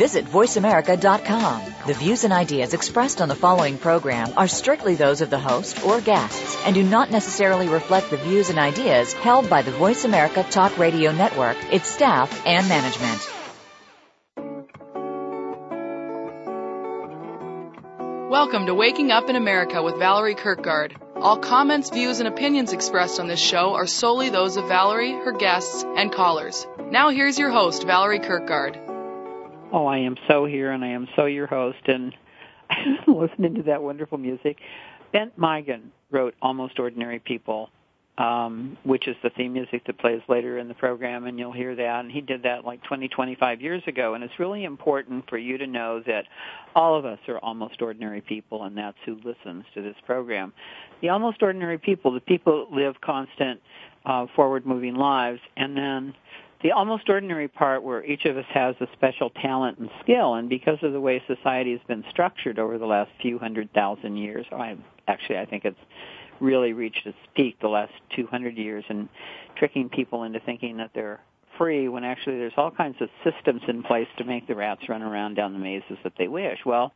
Visit VoiceAmerica.com. The views and ideas expressed on the following program are strictly those of the host or guests and do not necessarily reflect the views and ideas held by the Voice America Talk Radio Network, its staff, and management. Welcome to Waking Up in America with Valerie Kirkgard. All comments, views, and opinions expressed on this show are solely those of Valerie, her guests, and callers. Now here's your host, Valerie Kirkgard. Oh, I am so here, and I am so your host, and listening to that wonderful music. Bent Migan wrote Almost Ordinary People um, which is the theme music that plays later in the program, and you'll hear that. And he did that like 20, 25 years ago. And it's really important for you to know that all of us are almost ordinary people, and that's who listens to this program. The almost ordinary people, the people that live constant, uh, forward-moving lives, and then the almost ordinary part where each of us has a special talent and skill, and because of the way society has been structured over the last few hundred thousand years, I actually I think it's really reached its peak the last 200 years and tricking people into thinking that they're free when actually there's all kinds of systems in place to make the rats run around down the mazes that they wish. Well,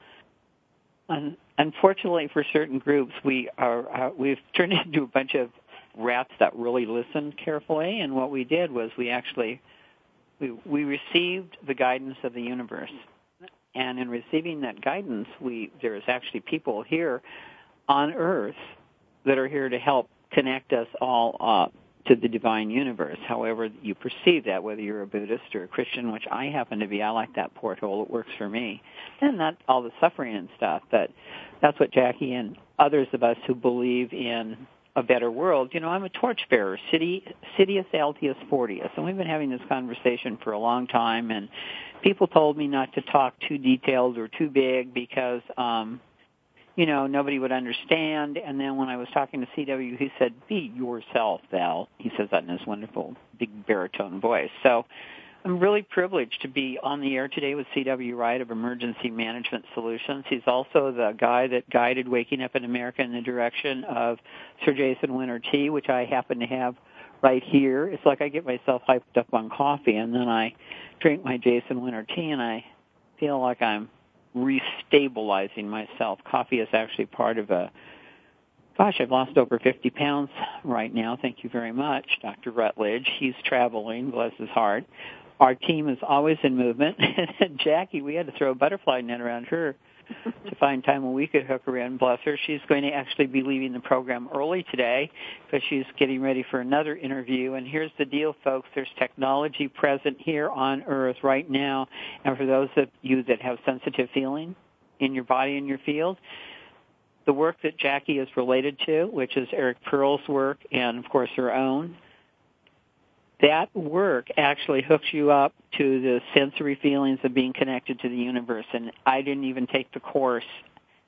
un- unfortunately for certain groups, we are uh, we've turned into a bunch of rats that really listened carefully, and what we did was we actually we we received the guidance of the universe, and in receiving that guidance, we there is actually people here on Earth that are here to help connect us all up to the divine universe. However you perceive that, whether you're a Buddhist or a Christian, which I happen to be, I like that porthole. It works for me. And not all the suffering and stuff, but that's what Jackie and others of us who believe in a better world. You know, I'm a torchbearer, City, Citius Altius Fortius, and we've been having this conversation for a long time, and people told me not to talk too detailed or too big because, um, you know, nobody would understand. And then when I was talking to CW, he said, be yourself, Val. He says that in his wonderful big baritone voice. So I'm really privileged to be on the air today with CW Wright of Emergency Management Solutions. He's also the guy that guided Waking Up in America in the direction of Sir Jason Winter Tea, which I happen to have right here. It's like I get myself hyped up on coffee and then I drink my Jason Winter Tea and I feel like I'm restabilizing myself. Coffee is actually part of a gosh, I've lost over 50 pounds right now. Thank you very much, Dr. Rutledge. He's traveling, bless his heart. Our team is always in movement. and Jackie, we had to throw a butterfly net around her to find time when we could hook her in. Bless her. She's going to actually be leaving the program early today because she's getting ready for another interview. And here's the deal, folks. There's technology present here on Earth right now. And for those of you that have sensitive feeling in your body and your field, the work that Jackie is related to, which is Eric Pearl's work and of course her own, that work actually hooks you up to the sensory feelings of being connected to the universe. And I didn't even take the course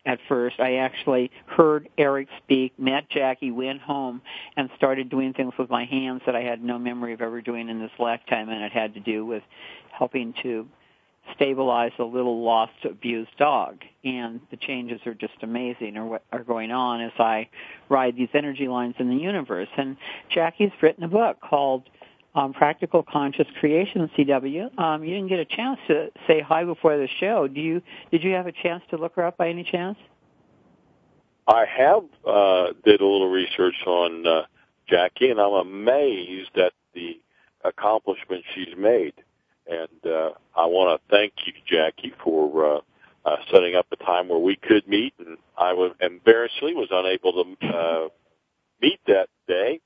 at first. I actually heard Eric speak, met Jackie, went home, and started doing things with my hands that I had no memory of ever doing in this lifetime, and it had to do with helping to stabilize a little lost, abused dog. And the changes are just amazing, or what are going on as I ride these energy lines in the universe. And Jackie's written a book called um, Practical Conscious Creation CW. Um, you didn't get a chance to say hi before the show. Do you? Did you have a chance to look her up by any chance? I have uh, did a little research on uh, Jackie, and I'm amazed at the accomplishments she's made. And uh, I want to thank you, Jackie, for uh, uh, setting up a time where we could meet. And I was embarrassingly was unable to uh, meet that day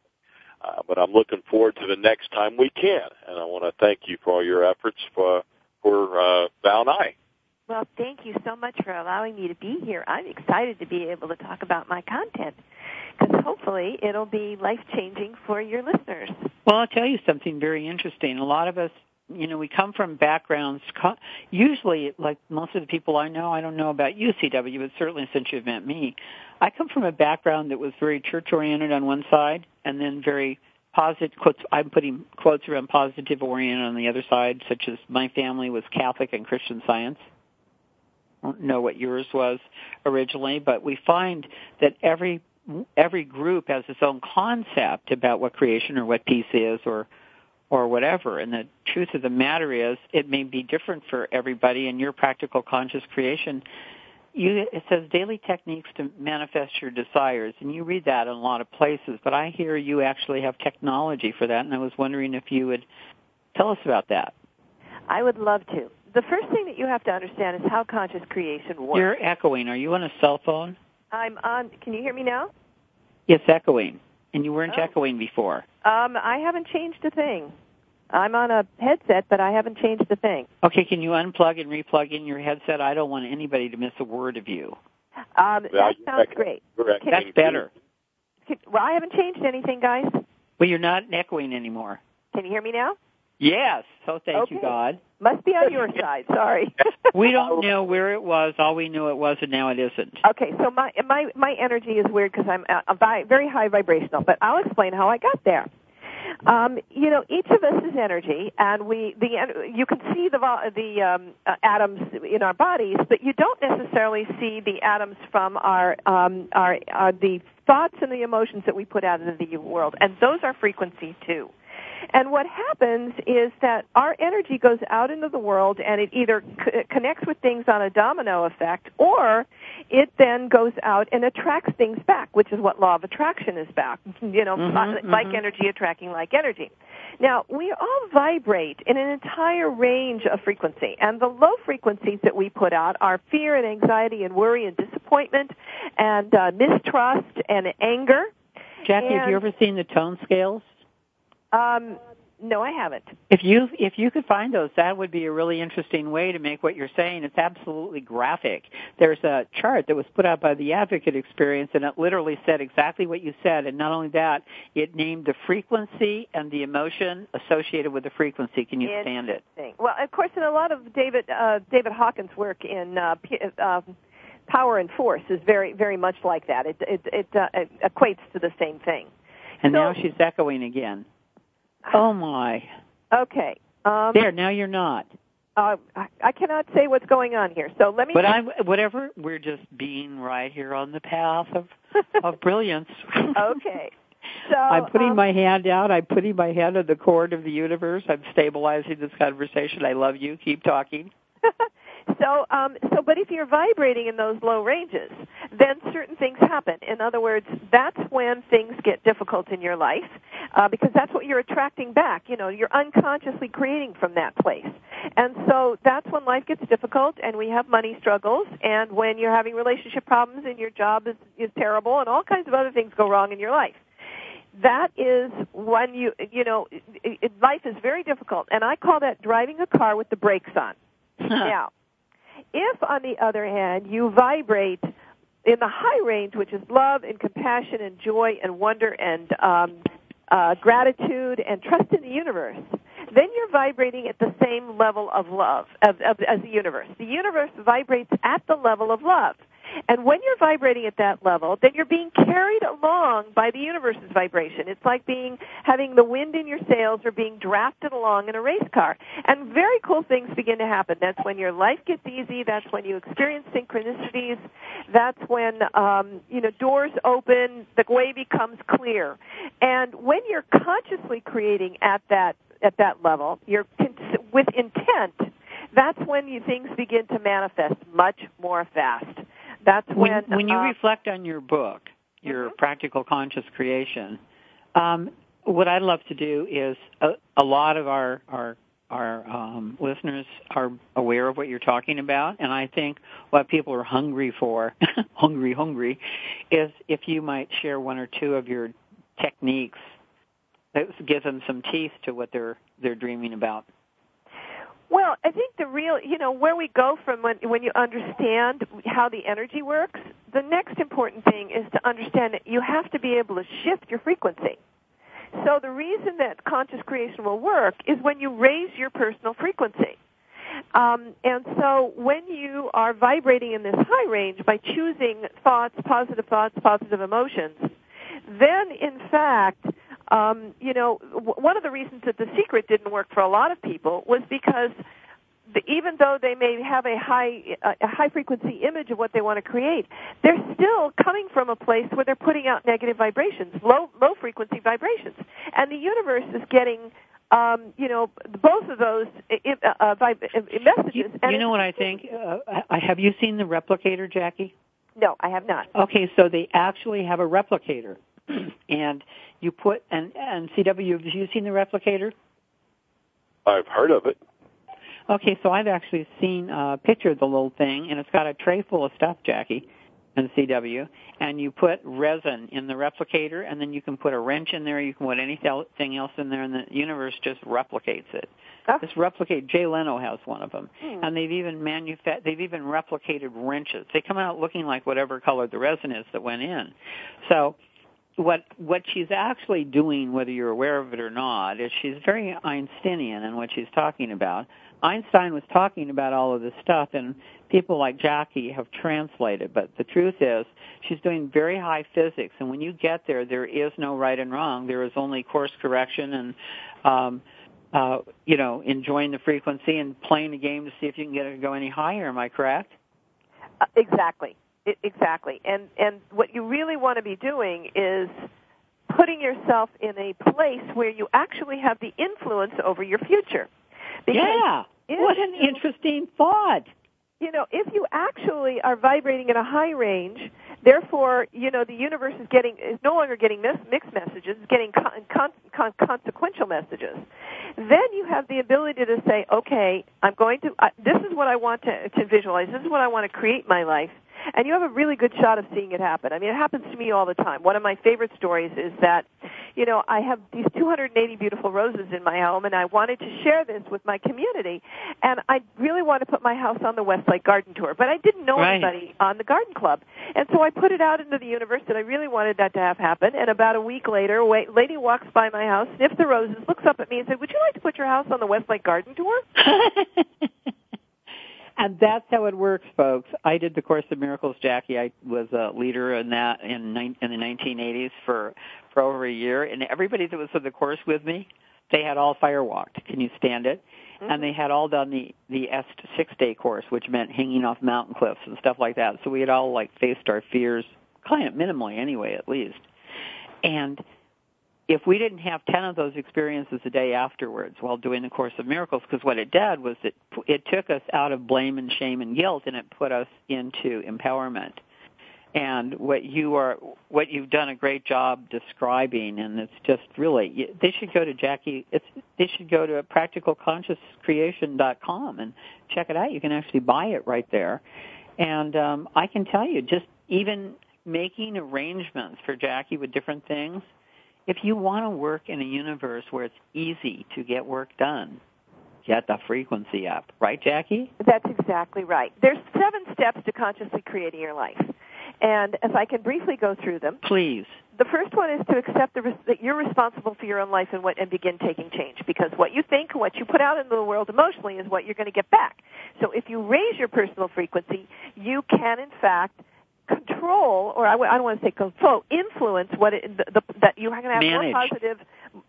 uh, but I'm looking forward to the next time we can, and I want to thank you for all your efforts for for uh, Val and I. Well, thank you so much for allowing me to be here. I'm excited to be able to talk about my content because hopefully it'll be life changing for your listeners. Well, I'll tell you something very interesting. A lot of us you know, we come from backgrounds, usually, like most of the people I know, I don't know about you, CW, but certainly since you've met me, I come from a background that was very church oriented on one side and then very positive quotes. I'm putting quotes around positive orient on the other side, such as my family was Catholic and Christian Science. I don't know what yours was originally, but we find that every every group has its own concept about what creation or what peace is or or whatever. And the truth of the matter is, it may be different for everybody. In your practical conscious creation, you, it says daily techniques to manifest your desires, and you read that in a lot of places. But I hear you actually have technology for that, and I was wondering if you would tell us about that. I would love to. The first thing that you have to understand is how conscious creation works. You're echoing. Are you on a cell phone? I'm on. Can you hear me now? It's echoing, and you weren't Oh. echoing before. Um, I haven't changed a thing. I'm on a headset, but I haven't changed a thing. Okay, can you unplug and replug in your headset? I don't want anybody to miss a word of you. Um, that you sounds great. You're That's better. Can, well, I haven't changed anything, guys. Well, you're not echoing anymore. Can you hear me now? Yes. So thank you, God. Must be on your side. Sorry. We don't know where it was. All we knew it was, and now it isn't. Okay, so my my my energy is weird because I'm uh, vi- very high vibrational, but I'll explain how I got there. Um, you know, each of us is energy, and we the you can see the the um, uh, atoms in our bodies, but you don't necessarily see the atoms from our um, our, our the thoughts and the emotions that we put out into the world, and those are frequency too. And what happens is that our energy goes out into the world and it either c- connects with things on a domino effect or it then goes out and attracts things back, which is what law of attraction is back. You know, Mhm, like mhm. energy attracting like energy. Now, we all vibrate in an entire range of frequency, and the low frequencies that we put out are fear and anxiety and worry and disappointment and uh, mistrust and anger. Jackie, have you ever seen the tone scales? Um, no, I haven't. If you if you could find those, that would be a really interesting way to make what you're saying. It's absolutely graphic. There's a chart that was put out by the Advocate Experience, and it literally said exactly what you said. And not only that, it named the frequency and the emotion associated with the frequency. Can you stand it? Well, of course, in a lot of David uh, David Hawkins' work in uh, P- uh, Power and Force is very very much like that. It it it, uh, it equates to the same thing. And So- now she's echoing again. Oh my! Okay. Um, There, now you're not. uh, I, I cannot say what's going on here. So let me. But I'm whatever. We're just being right here on the path of of brilliance. okay. So I'm putting um, my hand out. I'm putting my hand on the cord of the universe. I'm stabilizing this conversation. I love you. Keep talking. so um so but if you're vibrating in those low ranges then certain things happen. In other words that's when things get difficult in your life uh, because that's what you're attracting back. You know you're unconsciously creating from that place. And so that's when life gets difficult and we have money struggles and when you're having relationship problems and your job is is terrible and all kinds of other things go wrong in your life. That is when you you know it, it, life is very difficult. And i call that driving a car with the brakes on. Now, if on the other hand you vibrate in the high range, which is love and compassion and joy and wonder and um, uh, gratitude and trust in the universe, then you're vibrating at the same level of love of, of, as the universe. The universe vibrates at the level of love. And when you're vibrating at that level, then you're being carried along by the universe's vibration. It's like being having the wind in your sails or being drafted along in a race car. And very cool things begin to happen. That's when your life gets easy. That's when you experience synchronicities. That's when um, you know doors open. The way becomes clear. And when you're consciously creating at that at that level, you're with intent. That's when you, things begin to manifest much more fast. That's When when when you uh, reflect on your book, your Mhm. practical conscious creation, um, what I'd love to do is a, a lot of our our our um, listeners are aware of what you're talking about, and I think what people are hungry for, hungry, hungry, is if you might share one or two of your techniques that give them some teeth to what they're they're dreaming about. Well, I think the real, you know, where we go from when, when you understand how the energy works, the next important thing is to understand that you have to be able to shift your frequency. So the reason that conscious creation will work is when you raise your personal frequency. Um, and so when you are vibrating in this high range by choosing thoughts, positive thoughts, positive emotions, then in fact, Um, you know, w- one of the reasons that The Secret didn't work for a lot of people was because the, even though they may have a high a high frequency image of what they want to create, they're still coming from a place where they're putting out negative vibrations, low low frequency vibrations, and the universe is getting. Um, you know, both of those uh, uh, messages. You, you know what I think? Uh, have you seen the replicator, Jackie? No, I have not. Okay, so they actually have a replicator, and you put and and CW. Have you seen the replicator? I've heard of it. Okay, so I've actually seen a picture of the little thing, and it's got a tray full of stuff, Jackie, and CW, and you put resin in the replicator, and then you can put a wrench in there, you can put anything else in there, and the universe just replicates it. Oh. This replicate, Jay Leno has one of them, hmm. and they've even manufa- they've even replicated wrenches. They come out looking like whatever color the resin is that went in. So what what she's actually doing, whether you're aware of it or not, is she's very Einsteinian in what she's talking about. Einstein was talking about all of this stuff, and people like Jackie have translated. But the truth is, she's doing very high physics, and when you get there, there is no right and wrong. There is only course correction and, um, uh, you know, enjoying the frequency and playing the game to see if you can get it to go any higher. Am I correct? Uh, exactly. It, exactly. And and what you really want to be doing is putting yourself in a place where you actually have the influence over your future. Because yeah. What an you, interesting thought. You know, if you actually are vibrating in a high range, therefore, you know, the universe is getting is no longer getting mis- mixed messages, it's getting con- con- con- consequential messages. Then you have the ability to say, okay, I'm going to. Uh, this is what I want to, to visualize. This is what I want to create my life and you have a really good shot of seeing it happen. I mean, it happens to me all the time. One of my favorite stories is that, you know, I have these 280 beautiful roses in my home, and I wanted to share this with my community, and I really want to put my house on the Westlake Garden Tour, but I didn't know right. anybody on the garden club, and so I put it out into the universe that I really wanted that to have happen. And about a week later, a lady walks by my house, sniffs the roses, looks up at me, and said, "Would you like to put your house on the Westlake Garden Tour?" that's how it works, folks. I did the Course of Miracles, Jackie. I was a leader in that in in the 1980s for for over a year, and everybody that was in the course with me, they had all firewalked. Can you stand it? Mm-hmm. And they had all done the the S six day course, which meant hanging off mountain cliffs and stuff like that. So we had all like faced our fears, kind of minimally anyway, at least. And if we didn't have 10 of those experiences a day afterwards while doing the Course of Miracles, because what it did was it, it took us out of blame and shame and guilt and it put us into empowerment. And what you are, what you've done a great job describing, and it's just really, they should go to Jackie, it's, they should go to practicalconsciouscreation.com and check it out. You can actually buy it right there. And um, I can tell you, just even making arrangements for Jackie with different things, if you want to work in a universe where it's easy to get work done, get the frequency up. Right, Jackie? That's exactly right. There's seven steps to consciously creating your life. And if I can briefly go through them. Please. The first one is to accept the, that you're responsible for your own life and, what, and begin taking change. Because what you think, what you put out into the world emotionally is what you're going to get back. So if you raise your personal frequency, you can in fact control, or I w- I don't want to say control, influence what it, the, the, that you're going to have manage. more positive.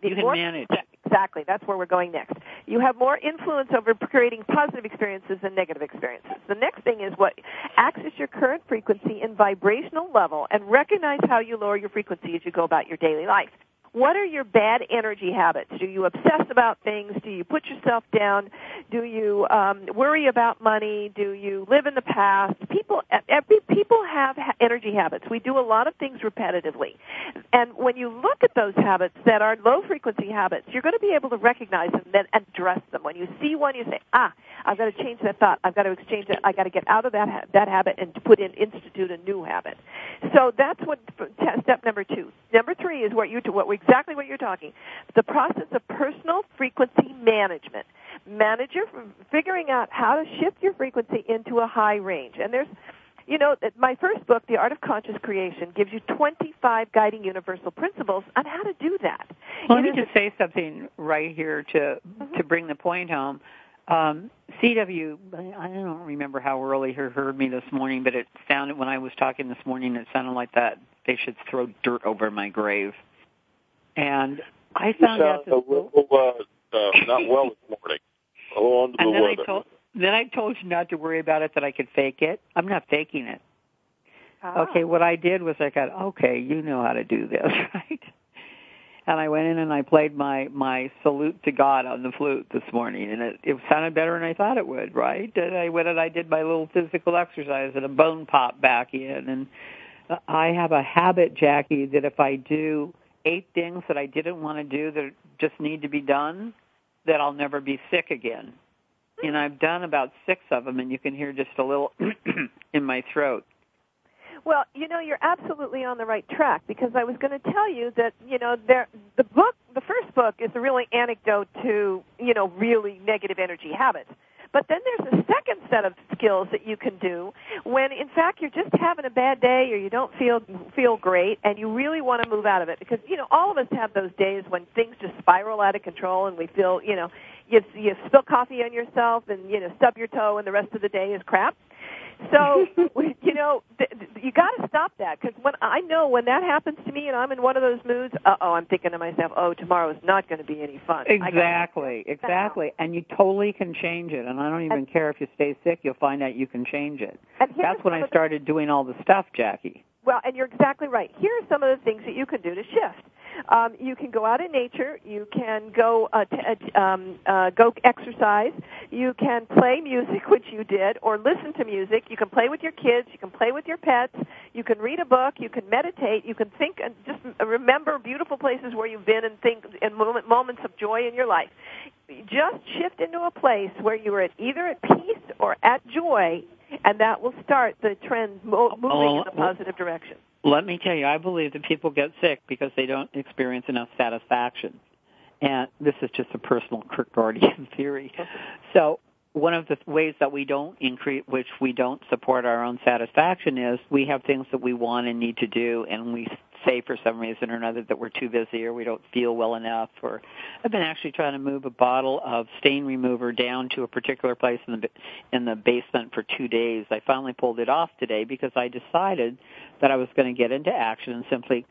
You more, can manage. Exactly. That's where we're going next. You have more influence over creating positive experiences than negative experiences. The next thing is what access your current frequency and vibrational level and recognize how you lower your frequency as you go about your daily life. What are your bad energy habits? Do you obsess about things? Do you put yourself down? Do you um, worry about money? Do you live in the past? People, every, people have energy habits. We do a lot of things repetitively, and when you look at those habits that are low frequency habits, you're going to be able to recognize them and address them. When you see one, you say, "Ah, I've got to change that thought. I've got to exchange it. I got to get out of that ha- that habit and put in institute a new habit." So that's what step number two. Number three is what you what exactly what you're talking. The process of personal frequency management. Manage your, figuring out how to shift your frequency into a high range. And there's, you know, my first book, The Art of Conscious Creation, gives you 25 guiding universal principles on how to do that. Well, let me just say something right here to mm-hmm. to bring the point home. Um, CW, I don't remember how early he heard me this morning, but it sounded when I was talking this morning, it sounded like that they should throw dirt over my grave. and I found you out sound a little uh, uh, not well this morning. A little under and the then weather. I told then I told you not to worry about it that I could fake it. I'm not faking it. Ah. Okay, what I did was I got okay, you know how to do this, right? And I went in and I played my my salute to God on the flute this morning, and it, it sounded better than I thought it would, right? And I went and I did my little physical exercise, and a bone popped back in. And I have a habit, Jackie, that if I do eight things that I didn't want to do that just need to be done, that I'll never be sick again. And I've done about six of them, and you can hear just a little in my throat. Well, you know, you're absolutely on the right track because I was going to tell you that, you know, there the book, the first book is a really anecdote to, you know, really negative energy habits. But then there's a second set of skills that you can do when in fact you're just having a bad day or you don't feel feel great and you really want to move out of it because you know all of us have those days when things just spiral out of control and we feel, you know, you you spill coffee on yourself and you know stub your toe and the rest of the day is crap. So you know th- th- you got to stop that because when I know when that happens to me and I'm in one of those moods, uh oh, I'm thinking to myself, oh, tomorrow is not going to be any fun. Exactly, exactly. And you totally can change it. And I don't even care if you stay sick, you'll find out you can change it. That's when I started doing all the stuff, Jackie. Well, and you're exactly right. Here are some of the things that you can do to shift. Um, you can go out in nature. You can go uh, t- uh, um, uh, go exercise. You can play music, which you did, or listen to music. You can play with your kids. You can play with your pets. You can read a book. You can meditate. You can think and just remember beautiful places where you've been and think in moment, moments of joy in your life. Just shift into a place where you are at either at peace or at joy, and that will start the trend mo- moving Oh, in a positive direction. Let me tell you, I believe that people get sick because they don't experience enough satisfaction. And this is just a personal Kierkegaardian theory. So one of the ways that we don't increase, which we don't support our own satisfaction is we have things that we want and need to do and we say for some reason or another that we're too busy or we don't feel well enough or I've been actually trying to move a bottle of stain remover down to a particular place in the in the basement for 2 days. I finally pulled it off today because I decided that I was going to get into action and simply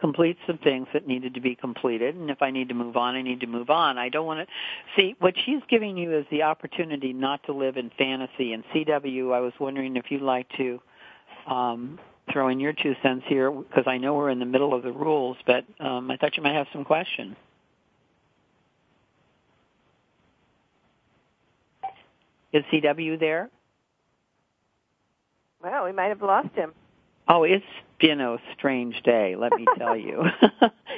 complete some things that needed to be completed and if I need to move on I need to move on. I don't want to see what she's giving you is the opportunity not to live in fantasy and CW I was wondering if you'd like to um throw in your two cents here because I know we're in the middle of the rules but um I thought you might have some question. Is CW there? Well, we might have lost him. Oh, it's been a strange day, let me tell you.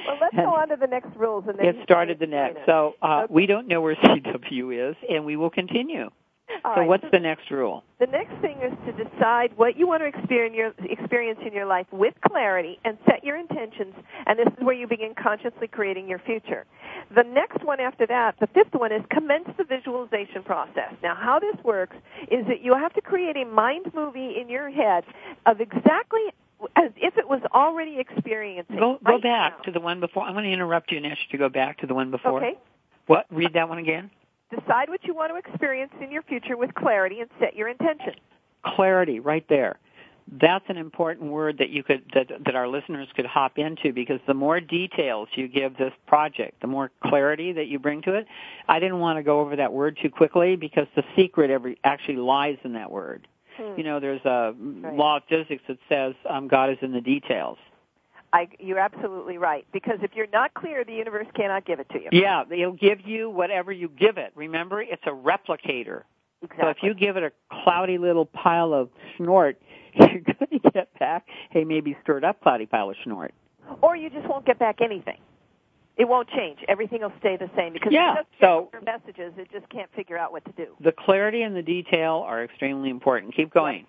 Well, let's go on to the next rules, and then It started the next. So uh, Okay. we don't know where CW is, and we will continue. All so right. what's the next rule? The next thing is to decide what you want to experience, in your life with clarity and set your intentions, and this is where you begin consciously creating your future. The next one after that, the fifth one, is commence the visualization process. Now, how this works is that you have to create a mind movie in your head of exactly as if it was already experiencing. Go go right back now. to the one before. I'm going to interrupt you and ask you to go back to the one before. Okay. What? Read that one again. Decide what you want to experience in your future with clarity and set your intention. Clarity, right there. That's an important word that you could that that our listeners could hop into because the more details you give this project, the more clarity that you bring to it. I didn't want to go over that word too quickly because the secret every actually lies in that word. Hmm. You know, there's a Right. law of physics that says um, God is in the details. I, you're absolutely right. Because if you're not clear, the universe cannot give it to you. Yeah, it'll give you whatever you give it. Remember, it's a replicator. Exactly. So if you give it a cloudy little pile of snort, you're going to get back hey, maybe stirred up cloudy pile of snort. or you just won't get back anything. It won't change. Everything will stay the same because Yeah, it just so- your messages. It just can't figure out what to do. The clarity and the detail are extremely important. Keep going.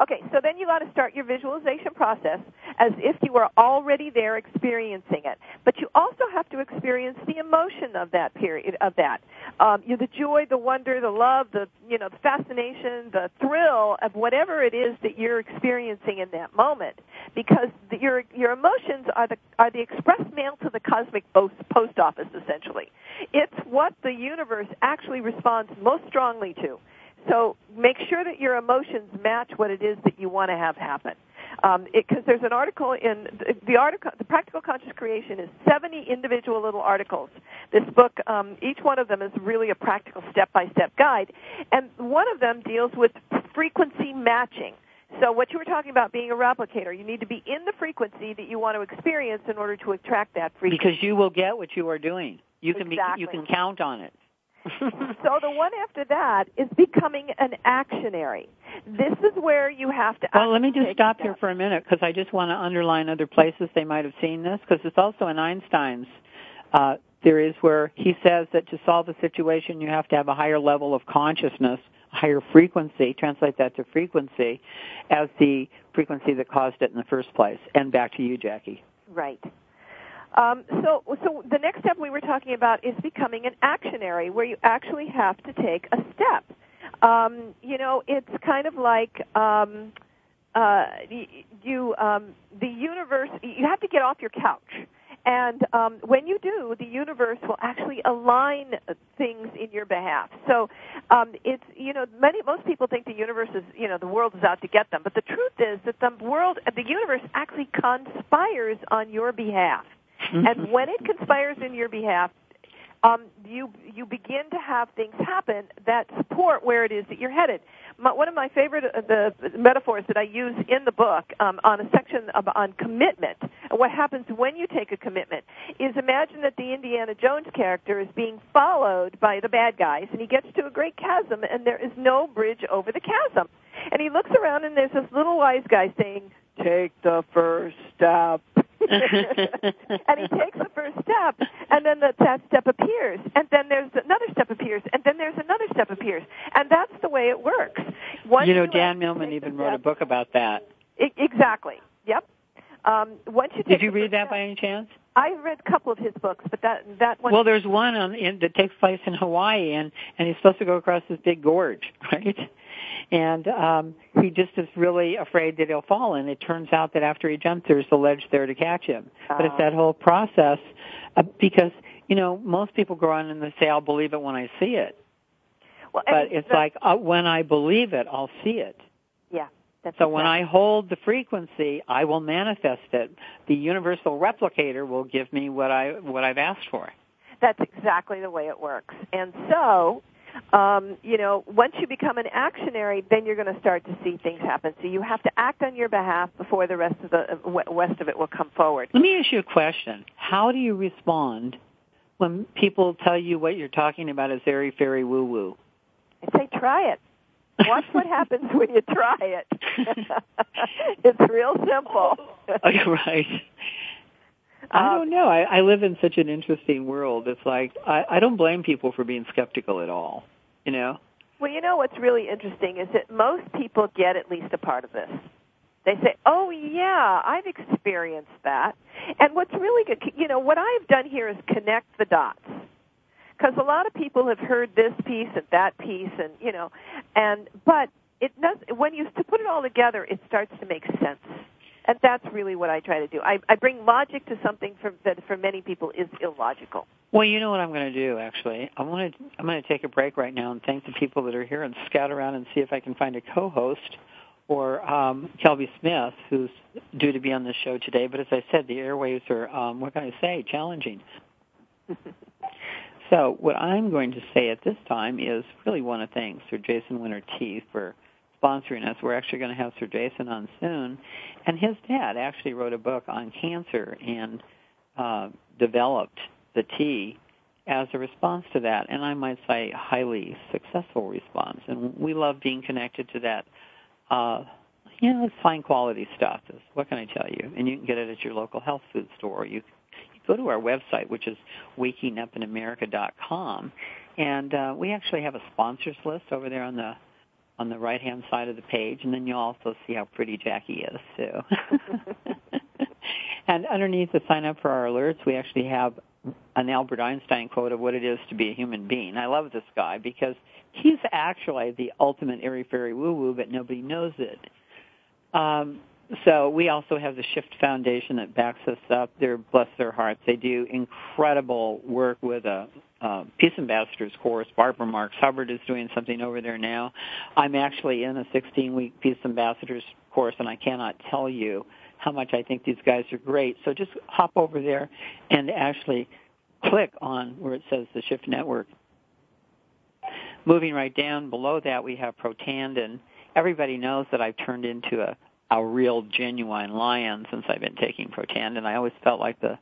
Okay, so then you got to start your visualization process as if you were already there experiencing it. But you also have to experience the emotion of that period of that. Um, you know, the joy, the wonder, the love, the you know, the fascination, the thrill of whatever it is that you're experiencing in that moment. Because the, your your emotions are the are the express mail to the cosmic post, post office essentially. It's what the universe actually responds most strongly to. So make sure that your emotions match what it is that you want to have happen. because um, there's an article in the, the article. The Practical Conscious Creation is 70 individual little articles. This book, um, each one of them is really a practical step-by-step guide, and one of them deals with frequency matching. So what you were talking about being a replicator, you need to be in the frequency that you want to experience in order to attract that frequency. Because you will get what you are doing. You can exactly. be, you can count on it. so the one after that is becoming an actionary. This is where you have to. Well, let me just stop here for a minute because I just want to underline other places they might have seen this because it's also in Einstein's uh, theories where he says that to solve a situation you have to have a higher level of consciousness, higher frequency. Translate that to frequency as the frequency that caused it in the first place. And back to you, Jackie. Right. Um, so, so the next step we were talking about is becoming an actionary, where you actually have to take a step. Um, you know, it's kind of like um, uh, you, um, the universe. You have to get off your couch. And um, when you do, the universe will actually align things in your behalf. So um, it's you know many most people think the universe is you know the world is out to get them, but the truth is that the world the universe actually conspires on your behalf. Mm-hmm. And when it conspires in your behalf, um, you you begin to have things happen that support where it is that you're headed. My, one of my favorite uh, the metaphors that I use in the book um, on a section of, on commitment and what happens when you take a commitment is imagine that the Indiana Jones character is being followed by the bad guys and he gets to a great chasm and there is no bridge over the chasm and he looks around and there's this little wise guy saying take the first step and he takes the first step, and then the, that step appears, and then there's another step appears, and then there's another step appears, and that's the way it works. Once you know, you Dan Millman even wrote a book about that. I, exactly. Yep. Um, once you did you read that step, by any chance? I read a couple of his books, but that that one. Well, there's one on, in, that takes place in Hawaii, and and he's supposed to go across this big gorge, right? And um, he just is really afraid that he'll fall. And it turns out that after he jumps, there's a ledge there to catch him. But it's that whole process uh, because you know most people go on and they say, "I'll believe it when I see it." Well, but it's the, like uh, when I believe it, I'll see it. Yeah. so exactly. when I hold the frequency, I will manifest it. The universal replicator will give me what I what I've asked for. That's exactly the way it works. And so um, you know, once you become an actionary, then you're going to start to see things happen. So you have to act on your behalf before the rest of the uh, rest of it will come forward. Let me ask you a question. How do you respond when people tell you what you're talking about is airy fairy woo woo? I say try it. Watch what happens when you try it. it's real simple. oh, right. I uh, don't know. I, I live in such an interesting world. It's like I, I don't blame people for being skeptical at all. You know. Well, you know what's really interesting is that most people get at least a part of this. They say, "Oh yeah, I've experienced that." And what's really good, you know, what I've done here is connect the dots. Because a lot of people have heard this piece and that piece, and you know, and but it does when you to put it all together, it starts to make sense and that's really what I try to do. I, I bring logic to something for, that for many people is illogical. Well, you know what I'm going to do. Actually, I want to. I'm going to take a break right now and thank the people that are here and scout around and see if I can find a co-host or um, Kelby Smith, who's due to be on the show today. But as I said, the airwaves are um, what can I say? Challenging. so what I'm going to say at this time is really want to thank Sir Jason Winter Tea for sponsoring us. We're actually going to have Sir Jason on soon. And his dad actually wrote a book on cancer and uh, developed the tea as a response to that. And I might say highly successful response. And we love being connected to that. Uh, you know, it's fine quality stuff. What can I tell you? And you can get it at your local health food store. You, you go to our website, which is wakingupinamerica.com, and uh, we actually have a sponsors list over there on the on the right hand side of the page, and then you'll also see how pretty Jackie is too. and underneath the sign up for our alerts, we actually have an Albert Einstein quote of what it is to be a human being. I love this guy because he's actually the ultimate airy fairy woo woo, but nobody knows it. Um, so we also have the Shift Foundation that backs us up. They're bless their hearts. They do incredible work with a, a Peace Ambassadors course. Barbara Marx Hubbard is doing something over there now. I'm actually in a 16-week Peace Ambassadors course, and I cannot tell you how much I think these guys are great. So just hop over there and actually click on where it says the Shift Network. Moving right down below that, we have Protandim. Everybody knows that I've turned into a a real genuine lion since I've been taking Protandim. I always felt like the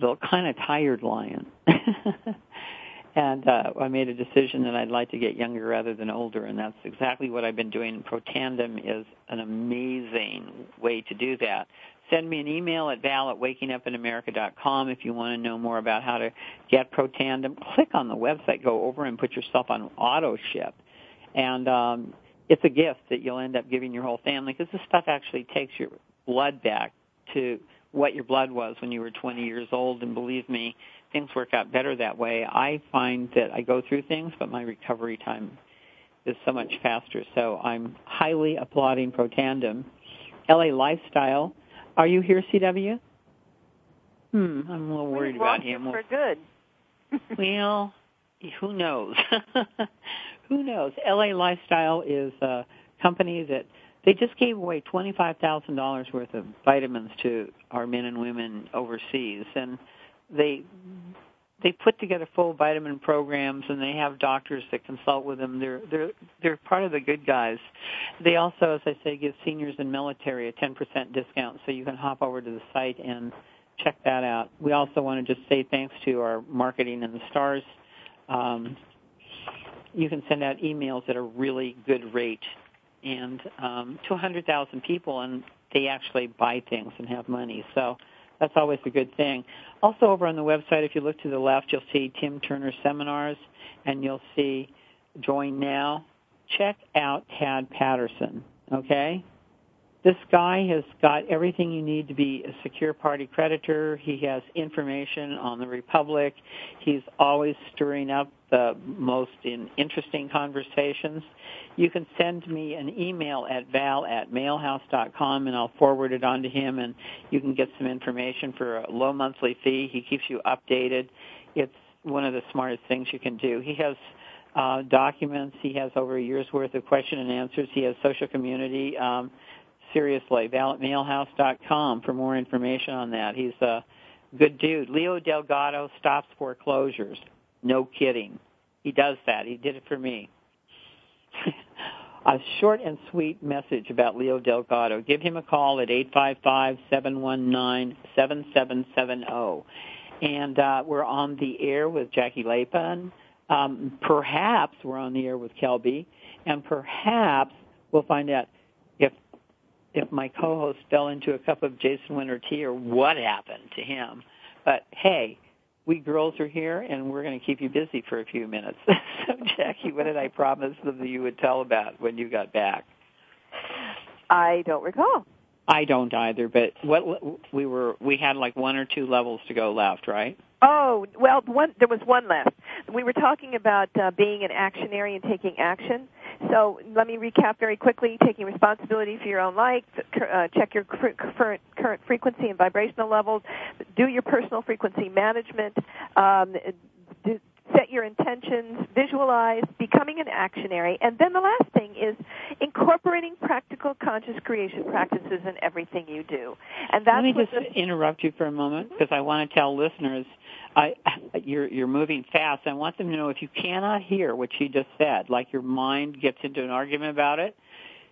the kind of tired lion. and uh, I made a decision that I'd like to get younger rather than older, and that's exactly what I've been doing. Protandim is an amazing way to do that. Send me an email at val at wakingupinamerica.com if you want to know more about how to get Protandim. Click on the website, go over and put yourself on auto ship. And um, it's a gift that you'll end up giving your whole family because this stuff actually takes your blood back to what your blood was when you were 20 years old. And believe me, things work out better that way. I find that I go through things, but my recovery time is so much faster. So I'm highly applauding Protandim. LA Lifestyle. Are you here, CW? Hmm, I'm a little worried about him. For good. well, who knows? who knows? LA Lifestyle is a company that they just gave away $25,000 worth of vitamins to our men and women overseas and they they put together full vitamin programs and they have doctors that consult with them. They're they're they're part of the good guys. They also, as I say, give seniors and military a 10% discount, so you can hop over to the site and check that out. We also want to just say thanks to our marketing and the stars um, you can send out emails at a really good rate and um, to 100,000 people, and they actually buy things and have money. So that's always a good thing. Also, over on the website, if you look to the left, you'll see Tim Turner seminars, and you'll see Join Now. Check out Tad Patterson. Okay, this guy has got everything you need to be a secure party creditor. He has information on the Republic. He's always stirring up the most in interesting conversations. You can send me an email at val at mailhouse.com and I'll forward it on to him and you can get some information for a low monthly fee. He keeps you updated. It's one of the smartest things you can do. He has uh, documents. He has over a year's worth of question and answers. He has social community. Um, seriously. Val at mailhouse.com for more information on that. He's a good dude. Leo Delgado stops foreclosures. No kidding. He does that. He did it for me. a short and sweet message about Leo Delgado. Give him a call at 855-719-7770. And uh, we're on the air with Jackie Lapin. Um, perhaps we're on the air with Kelby. And perhaps we'll find out if if my co-host fell into a cup of Jason Winter tea or what happened to him. But hey, we girls are here and we're going to keep you busy for a few minutes. so Jackie, what did I promise them that you would tell about when you got back? I don't recall. I don't either, but what we were we had like one or two levels to go left, right? Oh, well, one there was one left. We were talking about uh, being an actionary and taking action. So let me recap very quickly. Taking responsibility for your own life, uh, check your current, current frequency and vibrational levels, do your personal frequency management, um, set your intentions, visualize, becoming an actionary, and then the last thing is incorporating practical conscious creation practices in everything you do. And that's Let me just the... interrupt you for a moment mm-hmm. because I want to tell listeners I, you're you're moving fast. I want them to know if you cannot hear what she just said, like your mind gets into an argument about it,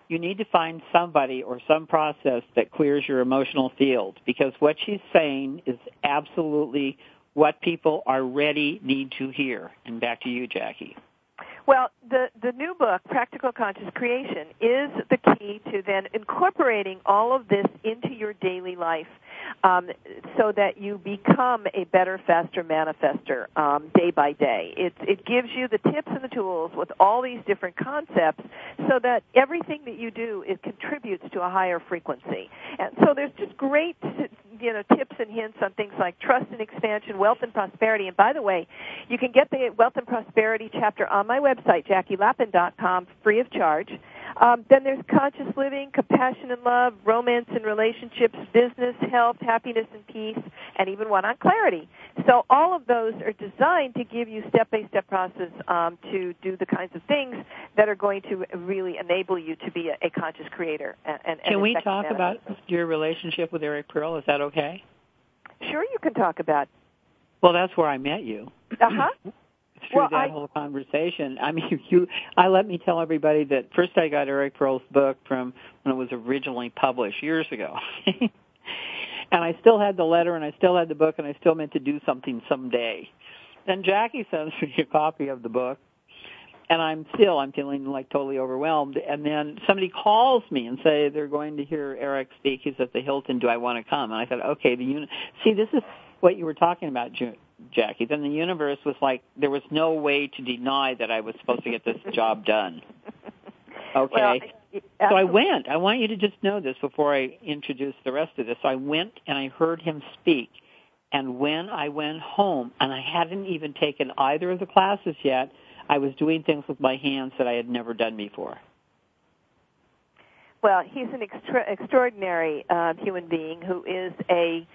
you need to find somebody or some process that clears your emotional field because what she's saying is absolutely what people are ready need to hear. And back to you, Jackie. Well, the, the new book, Practical Conscious Creation, is the key to then incorporating all of this into your daily life um, so that you become a better, faster manifester um, day by day. It, it gives you the tips and the tools with all these different concepts so that everything that you do it contributes to a higher frequency. And so there's just great you know tips and hints on things like trust and expansion, wealth and prosperity. And by the way, you can get the wealth and prosperity chapter on my website, JackieLapin.com, free of charge. Um, then there's conscious living, compassion and love, romance and relationships, business, health, happiness and peace, and even one on clarity. So all of those are designed to give you step-by-step process um, to do the kinds of things that are going to really enable you to be a, a conscious creator. And, and can we talk about your relationship with Eric Pearl? Is that okay? Sure, you can talk about. Well, that's where I met you. Uh huh. Through Well, that I- whole conversation, I mean, you. I let me tell everybody that first I got Eric Pearl's book from when it was originally published years ago, and I still had the letter, and I still had the book, and I still meant to do something someday. Then Jackie sends me a copy of the book, and I'm still I'm feeling like totally overwhelmed. And then somebody calls me and say they're going to hear Eric speak. He's at the Hilton. Do I want to come? And I thought, okay, the uni- see this is what you were talking about, Ju- Jackie. Then the universe was like there was no way to deny that I was supposed to get this job done. Okay. Well, So I went. I want you to just know this before I introduce the rest of this. So I went and I heard him speak. And when I went home, and I hadn't even taken either of the classes yet, I was doing things with my hands that I had never done before. Well, he's an extra- extraordinary uh, human being who is a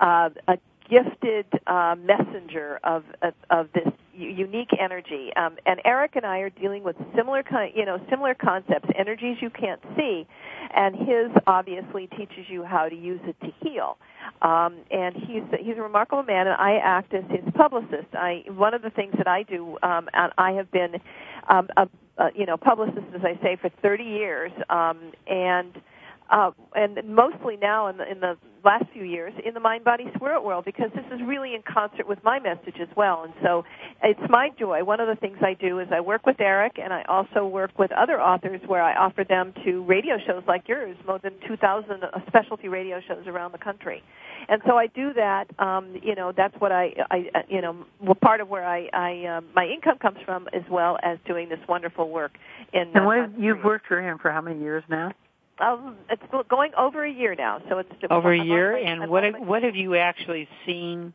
uh, a gifted uh, messenger of, of of this unique energy. Um, and Eric and I are dealing with similar kind, you know, similar concepts, energies you can't see, and his obviously teaches you how to use it to heal. Um, and he's he's a remarkable man, and I act as his publicist. I one of the things that I do, um, and I have been um, a, a you know publicist, as I say, for 30 years, um, and uh, and mostly now in the, in the last few years in the mind body spirit world because this is really in concert with my message as well. And so it's my joy. One of the things i do is i work with eric and i also work with other authors where i offer them to radio shows like yours more than 2000 specialty radio shows around the country. And so i do that um you know that's what i i uh, you know part of where i i um, my income comes from as well as doing this wonderful work in And uh, what, conscious you've worked for him for how many years now? Um, it's going over a year now, so it's Over a I'm year. only- And I'm what only- have, what have you actually seen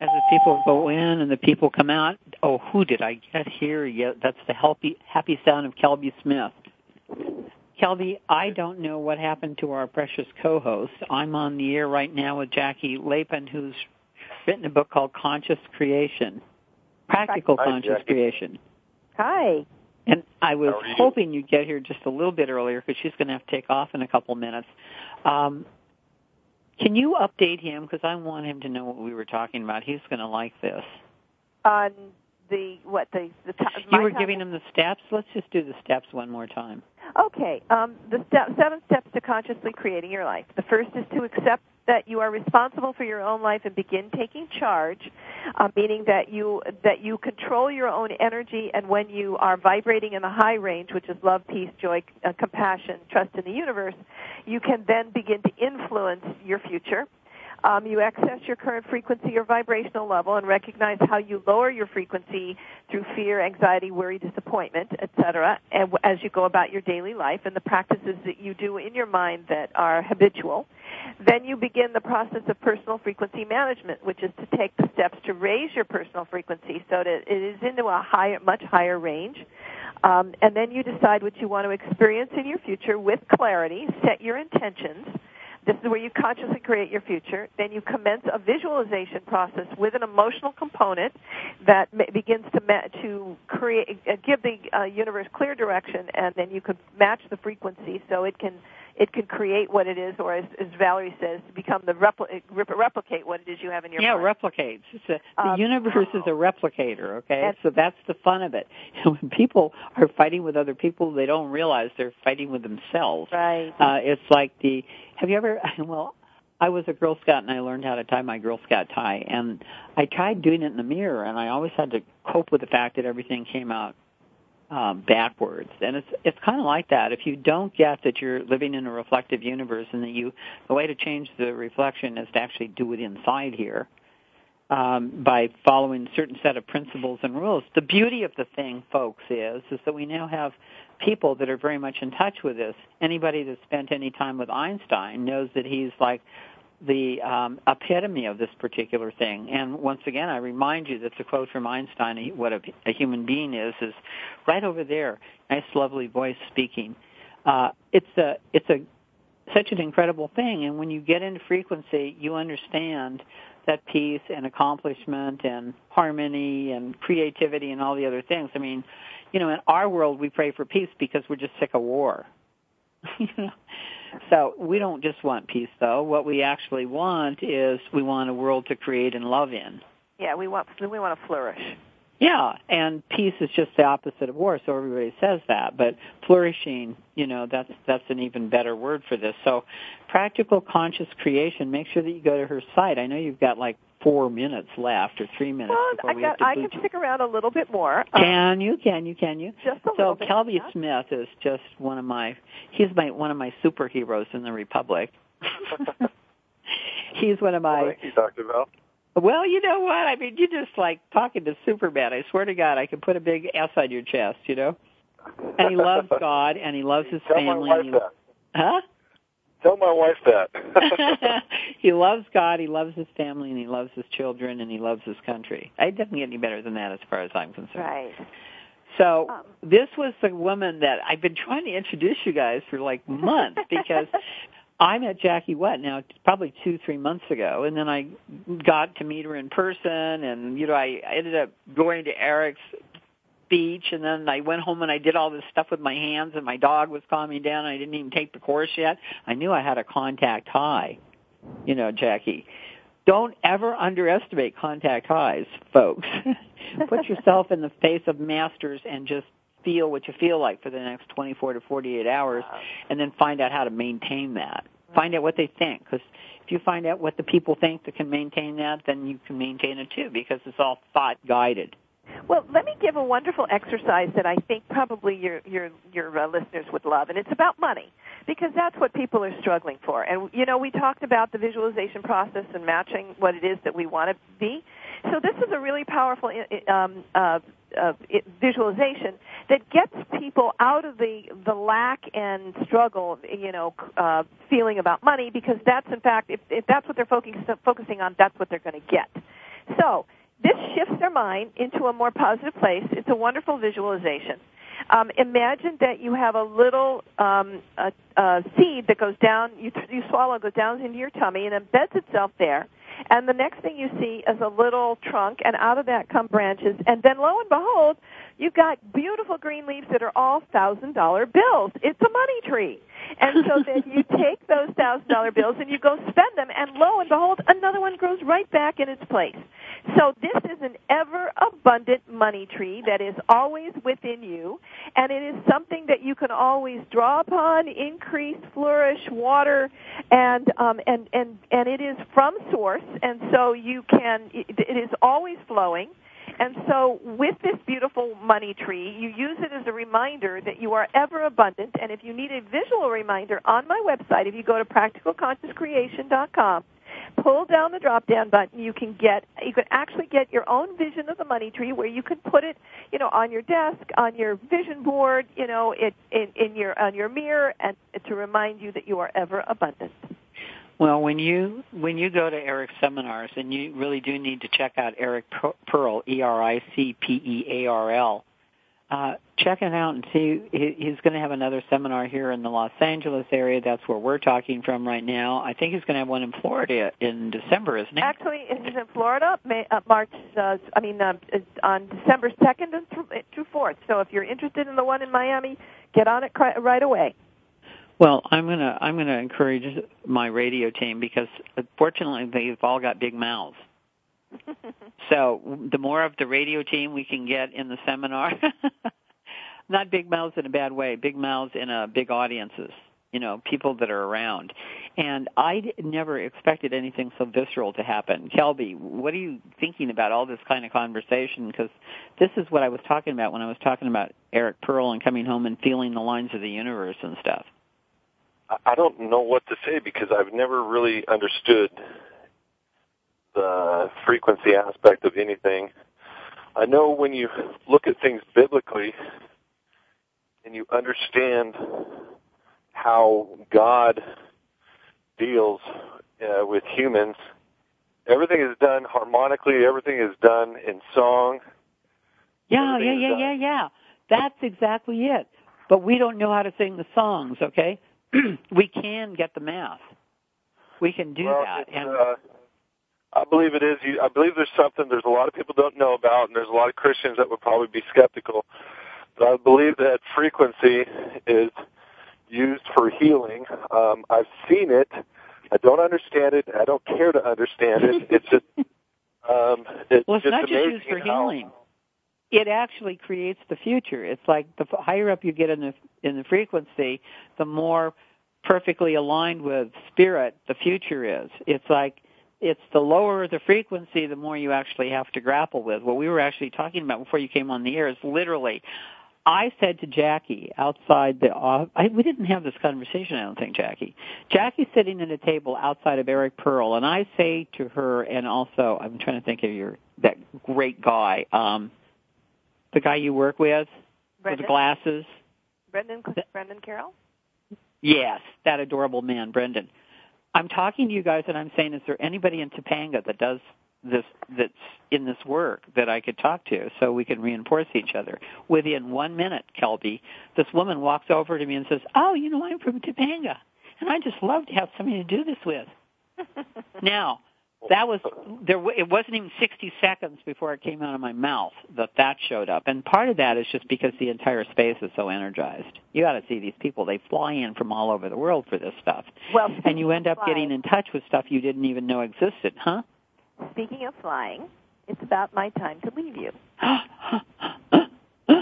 as the people go in and the people come out? Oh, who did I get here? Yeah, that's the happy happy sound of Kelby Smith. Kelby, I don't know what happened to our precious co-host. I'm on the air right now with Jackie Lapin, who's written a book called Conscious Creation, Practical Hi, Conscious Jackie. Creation. Hi. And I was you? hoping you'd get here just a little bit earlier because she's going to have to take off in a couple minutes. Um, can you update him because I want him to know what we were talking about. He's going to like this. On the what the the to- You were giving him the steps. Let's just do the steps one more time. Okay, um, the step, seven steps to consciously creating your life. The first is to accept that you are responsible for your own life and begin taking charge, uh, meaning that you that you control your own energy, and when you are vibrating in the high range, which is love, peace, joy, uh, compassion, trust in the universe, you can then begin to influence your future. Um, you access your current frequency or vibrational level and recognize how you lower your frequency through fear, anxiety, worry, disappointment, etc. And as you go about your daily life and the practices that you do in your mind that are habitual, then you begin the process of personal frequency management, which is to take the steps to raise your personal frequency so that it is into a higher, much higher range. Um, and then you decide what you want to experience in your future with clarity, set your intentions. This is where you consciously create your future. Then you commence a visualization process with an emotional component that begins to ma- to create, uh, give the uh, universe clear direction, and then you can match the frequency so it can it can create what it is, or as, as Valerie says, become the repli- rep- replicate what it is you have in your yeah, mind. replicates. It's a, the Um, universe is a replicator. Okay, and- so that's the fun of it. when people are fighting with other people, they don't realize they're fighting with themselves. right. Uh, it's like the. Have you ever? Well, I was a Girl Scout and I learned how to tie my Girl Scout tie, and I tried doing it in the mirror, and I always had to cope with the fact that everything came out um, backwards. And it's it's kind of like that. If you don't get that you're living in a reflective universe, and that you the way to change the reflection is to actually do it inside here. Um, by following a certain set of principles and rules. The beauty of the thing, folks, is is that we now have people that are very much in touch with this. Anybody that's spent any time with Einstein knows that he's like the um, epitome of this particular thing. And once again, I remind you that the quote from Einstein, what a, a human being is, is right over there. Nice, lovely voice speaking. uh, it's a it's a such an incredible thing. And when you get into frequency, you understand peace and accomplishment and harmony and creativity and all the other things. I mean, you know, in our world, we pray for peace because we're just sick of war. you know? So we don't just want peace, though. What we actually want is we want a world to create and love in. Yeah, we want we want to flourish. Yeah, and peace is just the opposite of war, so everybody says that. But flourishing, you know, that's that's an even better word for this. So, practical conscious creation. Make sure that you go to her site. I know you've got like four minutes left or three minutes well, before I, we got, have to I can you. stick around a little bit more. Can um, you? Can you? Can you? Just a so little bit. Kelby yeah. Smith is just one of my. He's my one of my superheroes in the Republic. he's one of my. Thank you, Dr. Val. Well, you know what? I mean, you just like talking to Superman. I swear to God, I can put a big S on your chest. You know. And he loves God, and he loves his Tell family. my wife and he, that. Huh? Tell my wife that. he loves God, he loves his family, and he loves his children, and he loves his country. It doesn't get any better than that as far as I'm concerned. Right. So Um, this was the woman that I've been trying to introduce you guys for like months because I met Jackie what now probably two three months ago, and then I got to meet her in person, and you know I ended up going to Eric's beach, and then I went home and I did all this stuff with my hands, and my dog was calming down. And I didn't even take the course yet. I knew I had a contact high, you know, Jackie. Don't ever underestimate contact highs, folks. Put yourself in the face of masters and just feel what you feel like for the next 24 to 48 hours and then find out how to maintain that. Find out what they think because if you find out what the people think that can maintain that, then you can maintain it too because it's all thought guided. Well, let me give a wonderful exercise that I think probably your your your uh, listeners would love, and it's about money because that's what people are struggling for. And you know, we talked about the visualization process and matching what it is that we want to be. So this is a really powerful um, uh, uh, visualization that gets people out of the the lack and struggle, you know, uh, feeling about money because that's in fact if, if that's what they're focusing focusing on, that's what they're going to get. So this shifts their mind into a more positive place. It's a wonderful visualization. Um, imagine that you have a little um, a, a seed that goes down, you, you swallow, goes down into your tummy, and embeds itself there. And the next thing you see is a little trunk, and out of that come branches. And then, lo and behold, you've got beautiful green leaves that are all thousand dollar bills. It's a money tree. And so then you take those thousand dollar bills and you go spend them, and lo and behold, another one grows right back in its place. So this is an ever abundant money tree that is always within you, and it is something that you can always draw upon, increase, flourish, water, and um, and and and it is from source, and so you can. It is always flowing. And so with this beautiful money tree, you use it as a reminder that you are ever abundant. And if you need a visual reminder on my website, if you go to practicalconsciouscreation.com, pull down the drop down button, you can get you can actually get your own vision of the money tree where you can put it, you know, on your desk, on your vision board, you know, it, in, in your on your mirror and to remind you that you are ever abundant. Well, when you when you go to Eric's seminars, and you really do need to check out Eric Pearl, E R I C P E A R L. Uh, check it out and see. He's going to have another seminar here in the Los Angeles area. That's where we're talking from right now. I think he's going to have one in Florida in December, isn't he? Actually, he's in Florida, May, uh, March. Uh, I mean, uh, on December second and through fourth. So if you're interested in the one in Miami, get on it right away. Well, I'm gonna I'm gonna encourage my radio team because uh, fortunately they've all got big mouths. so the more of the radio team we can get in the seminar, not big mouths in a bad way, big mouths in a big audiences. You know, people that are around. And I never expected anything so visceral to happen. Kelby, what are you thinking about all this kind of conversation? Because this is what I was talking about when I was talking about Eric Pearl and coming home and feeling the lines of the universe and stuff. I don't know what to say because I've never really understood the frequency aspect of anything. I know when you look at things biblically and you understand how God deals uh, with humans, everything is done harmonically, everything is done in song. Yeah, yeah, yeah, yeah, yeah. That's exactly it. but we don't know how to sing the songs. Okay, we can get the math. We can do well, that. And uh, I believe it is. I believe there's something. There's a lot of people don't know about, and there's a lot of Christians that would probably be skeptical. But I believe that frequency is used for healing. Um, I've seen it. I don't understand it. I don't care to understand it. It's just. Um, it's well, it's just not just used for how, healing. It actually creates the future. It's like the higher up you get in the in the frequency, the more perfectly aligned with spirit the future is. It's like it's the lower the frequency, the more you actually have to grapple with. What we were actually talking about before you came on the air is literally, I said to Jackie outside the office, I, we didn't have this conversation, I don't think, Jackie. Jackie's sitting at a table outside of Eric Pearl, and I say to her, and also, I'm trying to think of your, that great guy, um, the guy you work with, Brendan? with the glasses. Brendan, Brendan Carroll? Yes, that adorable man, Brendan. I'm talking to you guys and I'm saying, is there anybody in Topanga that does this, that's in this work that I could talk to so we can reinforce each other? Within one minute, Kelby, this woman walks over to me and says, oh, you know, I'm from Topanga and I just love to have somebody to do this with. now, that was there. It wasn't even 60 seconds before it came out of my mouth that that showed up, and part of that is just because the entire space is so energized. You got to see these people; they fly in from all over the world for this stuff, Well, and you end up flying. getting in touch with stuff you didn't even know existed, huh? Speaking of flying, it's about my time to leave you.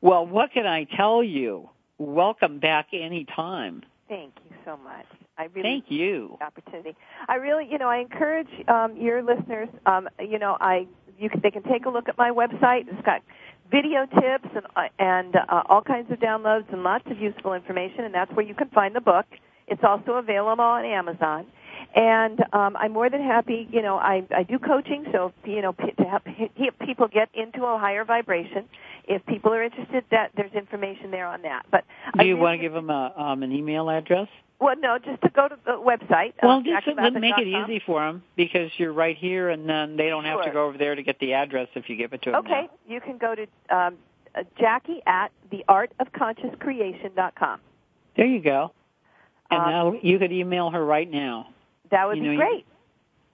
well, what can I tell you? Welcome back anytime. Thank you so much. I really Thank you. opportunity. I really, you know, I encourage um, your listeners. Um, you know, I you can, they can take a look at my website. It's got video tips and uh, and uh, all kinds of downloads and lots of useful information, and that's where you can find the book. It's also available on Amazon. And um, I'm more than happy. You know, I I do coaching, so you know p- to help p- people get into a higher vibration. If people are interested, that there's information there on that. But Do you want to give them a, um, an email address? Well, no, just to go to the website. Well, um, just let make it easy for them because you're right here, and then they don't have to go over there to get the address if you give it to them. Okay, you can go to um, uh, Jackie at theartofconsciouscreation.com. There you go. And Um, now you could email her right now. That would You be know, you- great.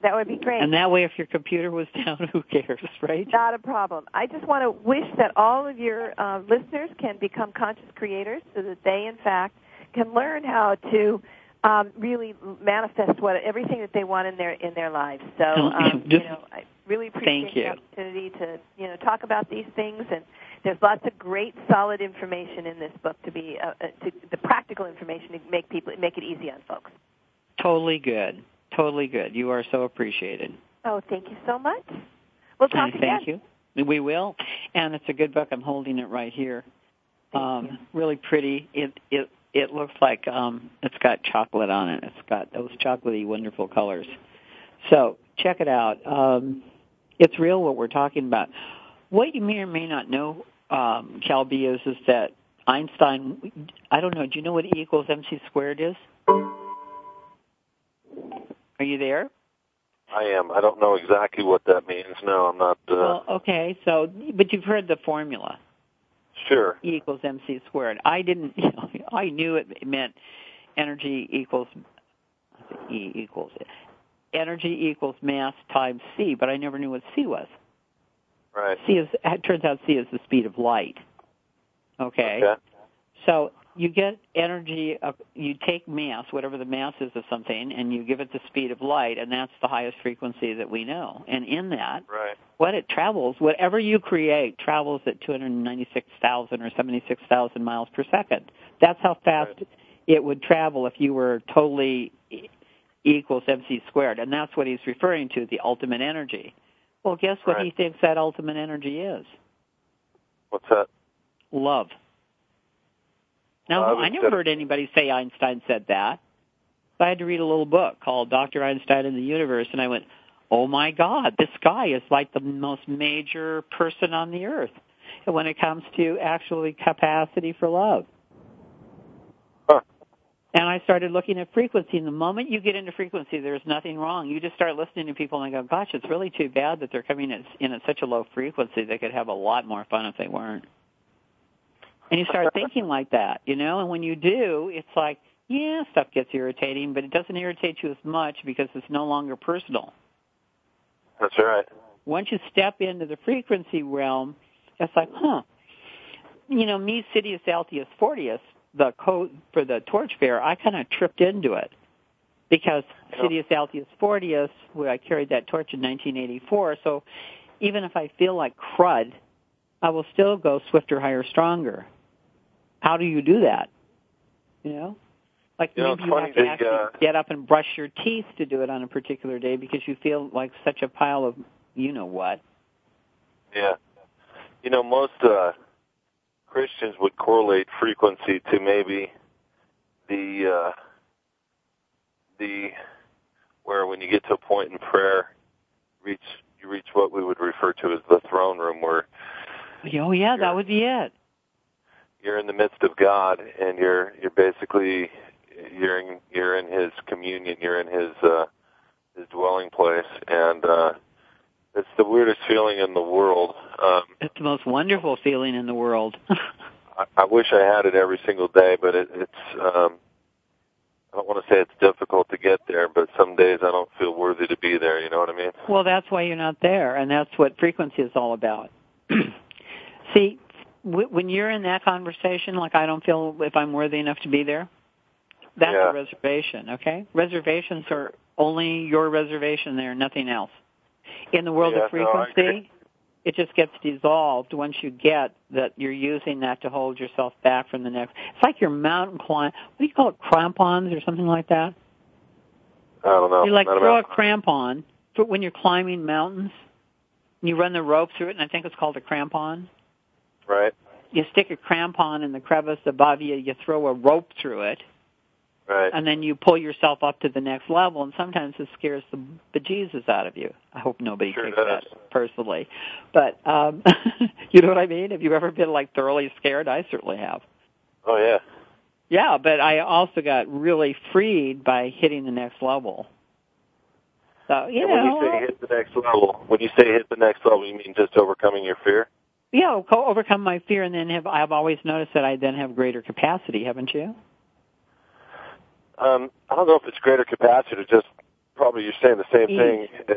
That would be great. And that way, if your computer was down, who cares, right? Not a problem. I just want to wish that all of your uh, listeners can become conscious creators so that they, in fact, can learn how to um, really manifest what everything that they want in their in their lives. So, um, you know, I really appreciate Thank the you. opportunity to you know talk about these things, and there's lots of great, solid information in this book to be uh, uh, to, the practical information to make people make it easy on folks. Totally good. Totally good. You are so appreciated. Oh, thank you so much. We'll talk And thank you. We will. And it's a good book. I'm holding it right here. Thank um, you. Really pretty. It it it looks like um, it's got chocolate on it. It's got those chocolatey, wonderful colors. So check it out. Um, it's real what we're talking about. What you may or may not know, um, Kelby, is is that Einstein. I don't know. Do you know what E equals mc squared is? Are you there? I am. I don't know exactly what that means. No, I'm not. Uh, Well, okay. So, but you've heard the formula. Sure. E equals mc squared. I didn't. You know, I knew it meant energy equals E equals energy equals mass times c, but I never knew what c was. Right. C is. It turns out c is the speed of light. Okay. Okay. So you get energy. Of, you take mass, whatever the mass is of something, and you give it the speed of light, and that's the highest frequency that we know. And in that, Right. what it travels, whatever you create, travels at 296,000 or 76,000 miles per second. That's how fast Right. it would travel if you were totally e- equals mc squared. And that's what he's referring to, the ultimate energy. Well, guess what Right. he thinks that ultimate energy is? What's that? Love. Now, I never heard anybody say Einstein said that. So I had to read a little book called Dr. Einstein and the Universe, and I went, oh my God, this guy is like the most major person on the earth when it comes to actually capacity for love. Huh. And I started looking at frequency. And the moment you get into frequency, there's nothing wrong. You just start listening to people and go, gosh, it's really too bad that they're coming in, in at such a low frequency. They could have a lot more fun if they weren't. And you start thinking like that, you know. And when you do, it's like, yeah, stuff gets irritating, but it doesn't irritate you as much because it's no longer personal. That's right. Once you step into the frequency realm, it's like, huh. You know, me, Citius Altius Fortius, the code for the torchbearer, I kind of tripped into it because. Citius Altius Fortius, where I carried that torch in 1984. So even if I feel like crud, I will still go swifter, higher, stronger. How do you do that? You know? Like you maybe know, you have to actually uh, get up and brush your teeth to do it on a particular day because you feel like such a pile of you know what. Yeah. You know, most uh Christians would correlate frequency to maybe the uh the where when you get to a point in prayer reach you reach what we would refer to as the throne room where Oh yeah, that would be it. You're in the midst of God and you're you're basically you're in you're in his communion, you're in his uh his dwelling place and uh it's the weirdest feeling in the world. Um It's the most wonderful feeling in the world. I, I wish I had it every single day, but it, it's um I don't want to say it's difficult to get there, but some days I don't feel worthy to be there, you know what I mean? Well, that's why you're not there, and that's what frequency is all about. See, when you're in that conversation, like I don't feel if I'm worthy enough to be there, that's yeah. a reservation, okay? Reservations are only your reservation there, nothing else. In the world yeah, of frequency, no, it just gets dissolved once you get that you're using that to hold yourself back from the next. It's like your mountain climb. What do you call it? Crampons or something like that? I don't know. You like Not throw about... a crampon for when you're climbing mountains. You run the rope through it, and I think it's called a crampon. Right. You stick a crampon in the crevice above you. You throw a rope through it. Right. And then you pull yourself up to the next level, and sometimes it scares the bejesus out of you. I hope nobody sure takes does. that personally, but um, you know what I mean. Have you ever been like thoroughly scared? I certainly have. Oh yeah. Yeah, but I also got really freed by hitting the next level. So you and know, when you say hit the next level, when you say hit the next level, you mean just overcoming your fear? Yeah, co- overcome my fear, and then have I've always noticed that I then have greater capacity, haven't you? Um, I don't know if it's greater capacity or just probably you're saying the same Ease. thing. As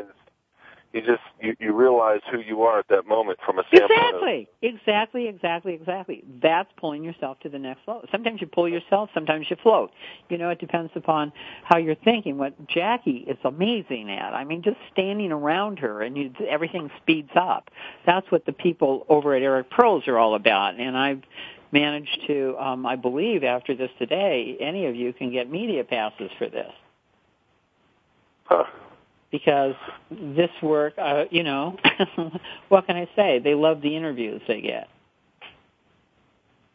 you just you, you realize who you are at that moment from a standpoint of Exactly, exactly, exactly, exactly. That's pulling yourself to the next level. Sometimes you pull yourself, sometimes you float. You know, it depends upon how you're thinking. What Jackie is amazing at, I mean, just standing around her and you, everything speeds up. That's what the people over at Eric Pearls are all about. And I've managed to, um, I believe after this today, any of you can get media passes for this. Huh. Because this work, uh, you know, what can I say? They love the interviews they get.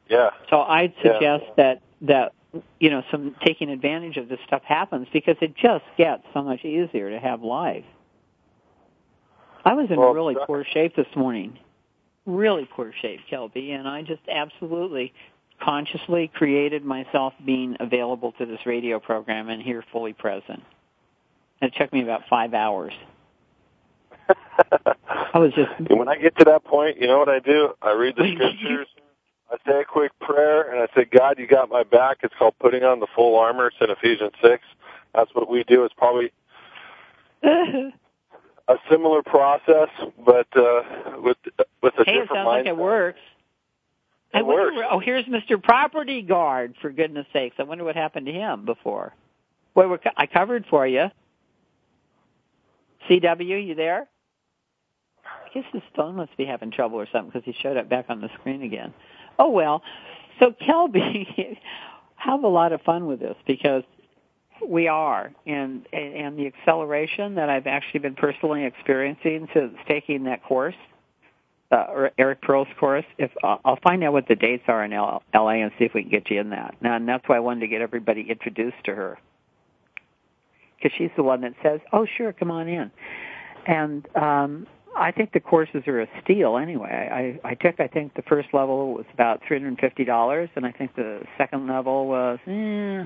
Yeah. So I'd Yeah. suggest that that you know some taking advantage of this stuff happens because it just gets so much easier to have life. I was in Well, really poor shape this morning, really poor shape, Kelby, and I just absolutely consciously created myself being available to this radio program and here fully present. It took me about five hours. I was just And when I get to that point, you know what I do? I read the What do you- scriptures. I say a quick prayer, and I say, God, you got my back. It's called putting on the full armor. It's in Ephesians 6. That's what we do. It's probably a similar process, but uh, with with a hey, it different sounds like it mindset. works. I It wonder works. oh, here's Mr. Property Guard. For goodness sakes, I wonder what happened to him before. Co- I covered for you. CW, you there? I guess his phone must be having trouble or something because he showed up back on the screen again. Oh well. So Kelby, have a lot of fun with this because we are, and and the acceleration that I've actually been personally experiencing since taking that course, uh, Eric Pearl's course. If uh, I'll find out what the dates are in L- LA and see if we can get you in that. And that's why I wanted to get everybody introduced to her because she's the one that says, "Oh, sure, come on in." And um, I think the courses are a steal anyway. I, I took, I think, the first level was about three hundred and fifty dollars, and I think the second level was eh,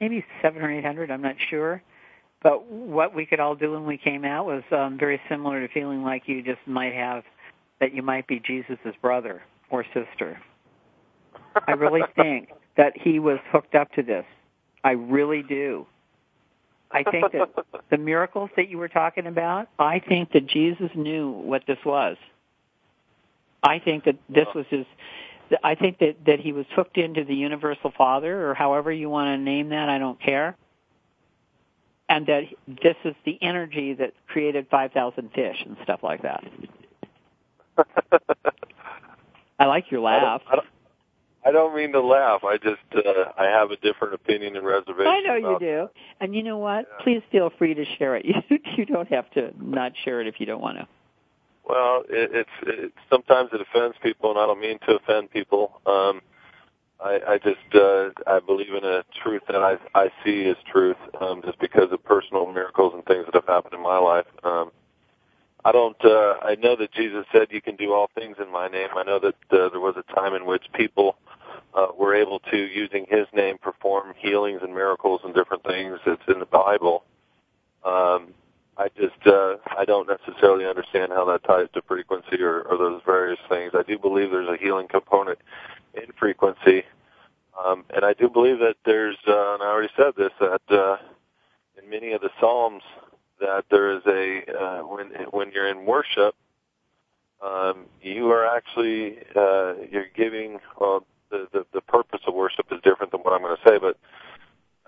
maybe seven or eight hundred. I'm not sure. But what we could all do when we came out was um, very similar to feeling like you just might have that you might be Jesus's brother or sister. I really think that he was hooked up to this. I really do. I think that the miracles that you were talking about, I think that Jesus knew what this was. I think that this was his I think that that he was hooked into the universal father or however you want to name that, I don't care. And that this is the energy that created 5,000 fish and stuff like that. I like your laugh. I don't, I don't, I don't mean to laugh. I just uh, I have a different opinion and reservation. I know you do. And you know what? Yeah. Please feel free to share it. You you don't have to not share it if you don't want to. Well, it, it's it, sometimes it offends people, and I don't mean to offend people. Um, I, I just uh, I believe in a truth that I I see as truth, um, just because of personal miracles and things that have happened in my life. Um, I don't. Uh, I know that Jesus said, "You can do all things in my name." I know that uh, there was a time in which people uh, were able to, using His name, perform healings and miracles and different things. It's in the Bible. Um, I just uh, I don't necessarily understand how that ties to frequency or, or those various things. I do believe there's a healing component in frequency, um, and I do believe that there's. Uh, and I already said this that uh, in many of the Psalms that there is a uh, when when you're in worship, um, you are actually uh, you're giving. Well, the, the the purpose of worship is different than what I'm going to say, but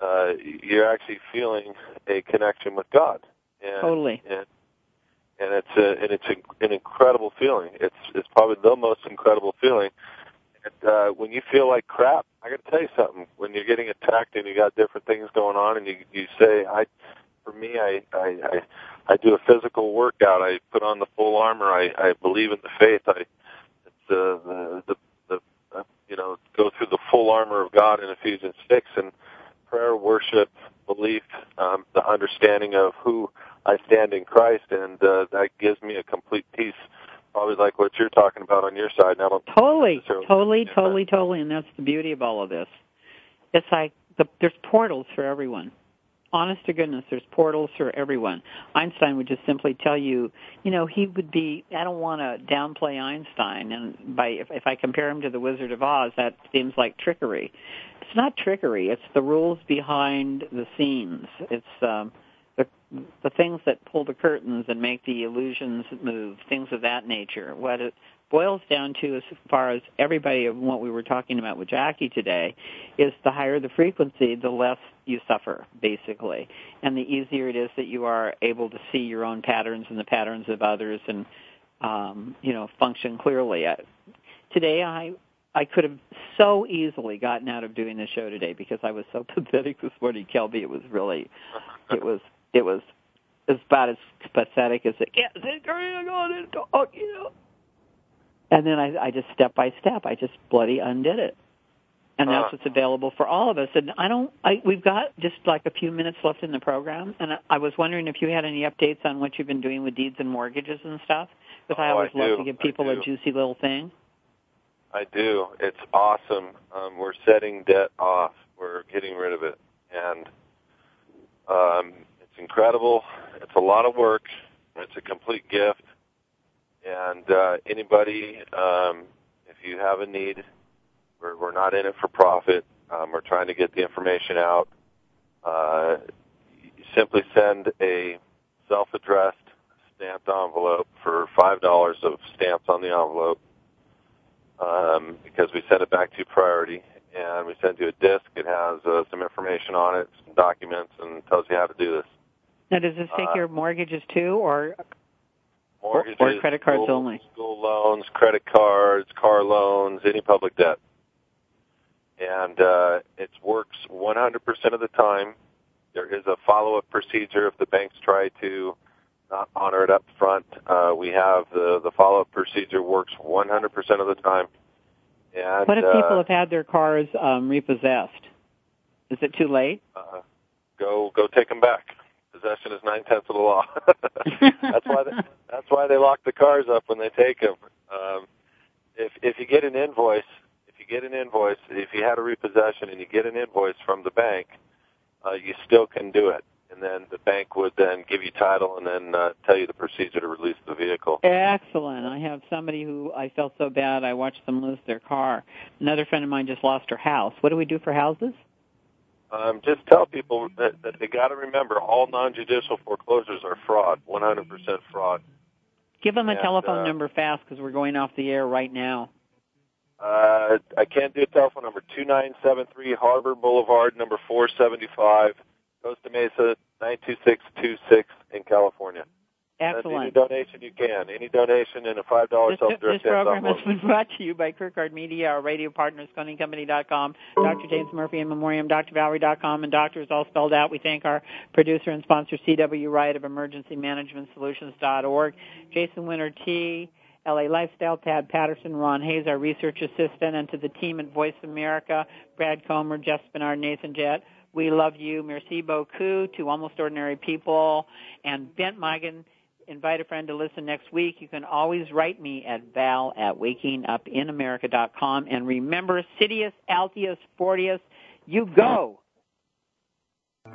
uh, you're actually feeling a connection with God and, totally. And, and it's a, and it's a, an incredible feeling. It's it's probably the most incredible feeling. And, uh, when you feel like crap, I got to tell you something. When you're getting attacked and you got different things going on, and you you say, I, for me, I I I, I do a physical workout. I put on the full armor. I I believe in the faith. I it's uh, the the the uh, you know go through the full armor of God in Ephesians six and prayer, worship, belief, um, the understanding of who I stand in Christ, and uh, that gives me a complete peace. Probably like what you're talking about on your side. Now, totally, totally, totally, totally, and that's the beauty of all of this. It's like the, there's portals for everyone. Honest to goodness, there's portals for everyone. Einstein would just simply tell you, you know, he would be. I don't want to downplay Einstein, and by if, if I compare him to the Wizard of Oz, that seems like trickery. It's not trickery. It's the rules behind the scenes. It's um, the the things that pull the curtains and make the illusions move, things of that nature. What it boils down to, as far as everybody of what we were talking about with Jackie today, is the higher the frequency, the less you suffer, basically, and the easier it is that you are able to see your own patterns and the patterns of others, and um, you know function clearly. Today, I I could have so easily gotten out of doing the show today because I was so pathetic this morning, Kelby. It was really, it was, it was, was about as pathetic as it gets. You know. And then I, I just step by step, I just bloody undid it. And that's uh, what's available for all of us. And I don't, I, we've got just like a few minutes left in the program. And I, I was wondering if you had any updates on what you've been doing with deeds and mortgages and stuff. Because oh, I always I love do. to give people a juicy little thing. I do. It's awesome. Um, we're setting debt off. We're getting rid of it, and um, it's incredible. It's a lot of work. It's a complete gift. And uh, anybody, um, if you have a need, we're, we're not in it for profit. Um, we're trying to get the information out. Uh, simply send a self-addressed stamped envelope for five dollars of stamps on the envelope um, because we send it back to priority and we send you a disc. It has uh, some information on it, some documents, and tells you how to do this. Now, does this take uh, your mortgages too, or mortgages, or credit cards school, only? School loans, credit cards, car loans, any public debt. And uh, it works 100% of the time. There is a follow-up procedure if the banks try to not honor it up front. Uh, we have the the follow up procedure works 100% of the time. And what if uh, people have had their cars um, repossessed? Is it too late? Uh, go go take them back. Possession is nine tenths of the law. that's why they, that's why they lock the cars up when they take them. Um, if if you get an invoice, if you get an invoice, if you had a repossession and you get an invoice from the bank, uh, you still can do it and then the bank would then give you title and then uh, tell you the procedure to release the vehicle. Excellent. I have somebody who I felt so bad I watched them lose their car. Another friend of mine just lost her house. What do we do for houses? Um, just tell people that, that they got to remember all non-judicial foreclosures are fraud, 100% fraud. Give them a And, telephone uh, number fast because we're going off the air right now. Uh, I can't do a telephone number, 2973 Harbor Boulevard, number 475, Costa Mesa, 92626 in California. Send any donation you can. Any donation and a $5 This, self-direct this program has been brought to you by Kirkard Media, our radio partners, ConeCompany.com, Dr. James Murphy and Memoriam, DoctorValerie.com, and doctor is all spelled out. We thank our producer and sponsor, C.W. Wright of Emergency Management Solutions.org, Jason Winter Tea, LA Lifestyle, Tad Patterson, Ron Hayes, our research assistant, and to the team at Voice America, Brad Comer, Jeff Spinard, Nathan Jett. We love you. Merci beaucoup to Almost Ordinary People and Bent Migan invite a friend to listen next week. You can always write me at val at wakingupinamerica.com. And remember, Citius, Altius, Fortius, you go.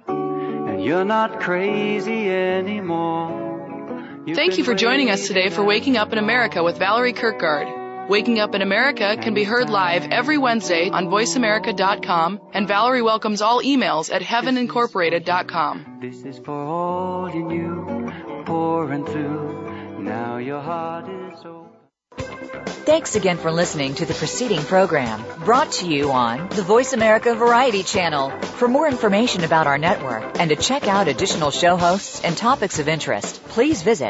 And you're not crazy anymore. You've Thank you for joining us today for Waking Up in America with Valerie Kirkgard. Waking Up in America can be heard live every Wednesday on voiceamerica.com, and Valerie welcomes all emails at heavenincorporated.com. This is for all you knew, pouring through. Now your heart is open. Thanks again for listening to the preceding program brought to you on the Voice America Variety Channel. For more information about our network and to check out additional show hosts and topics of interest, please visit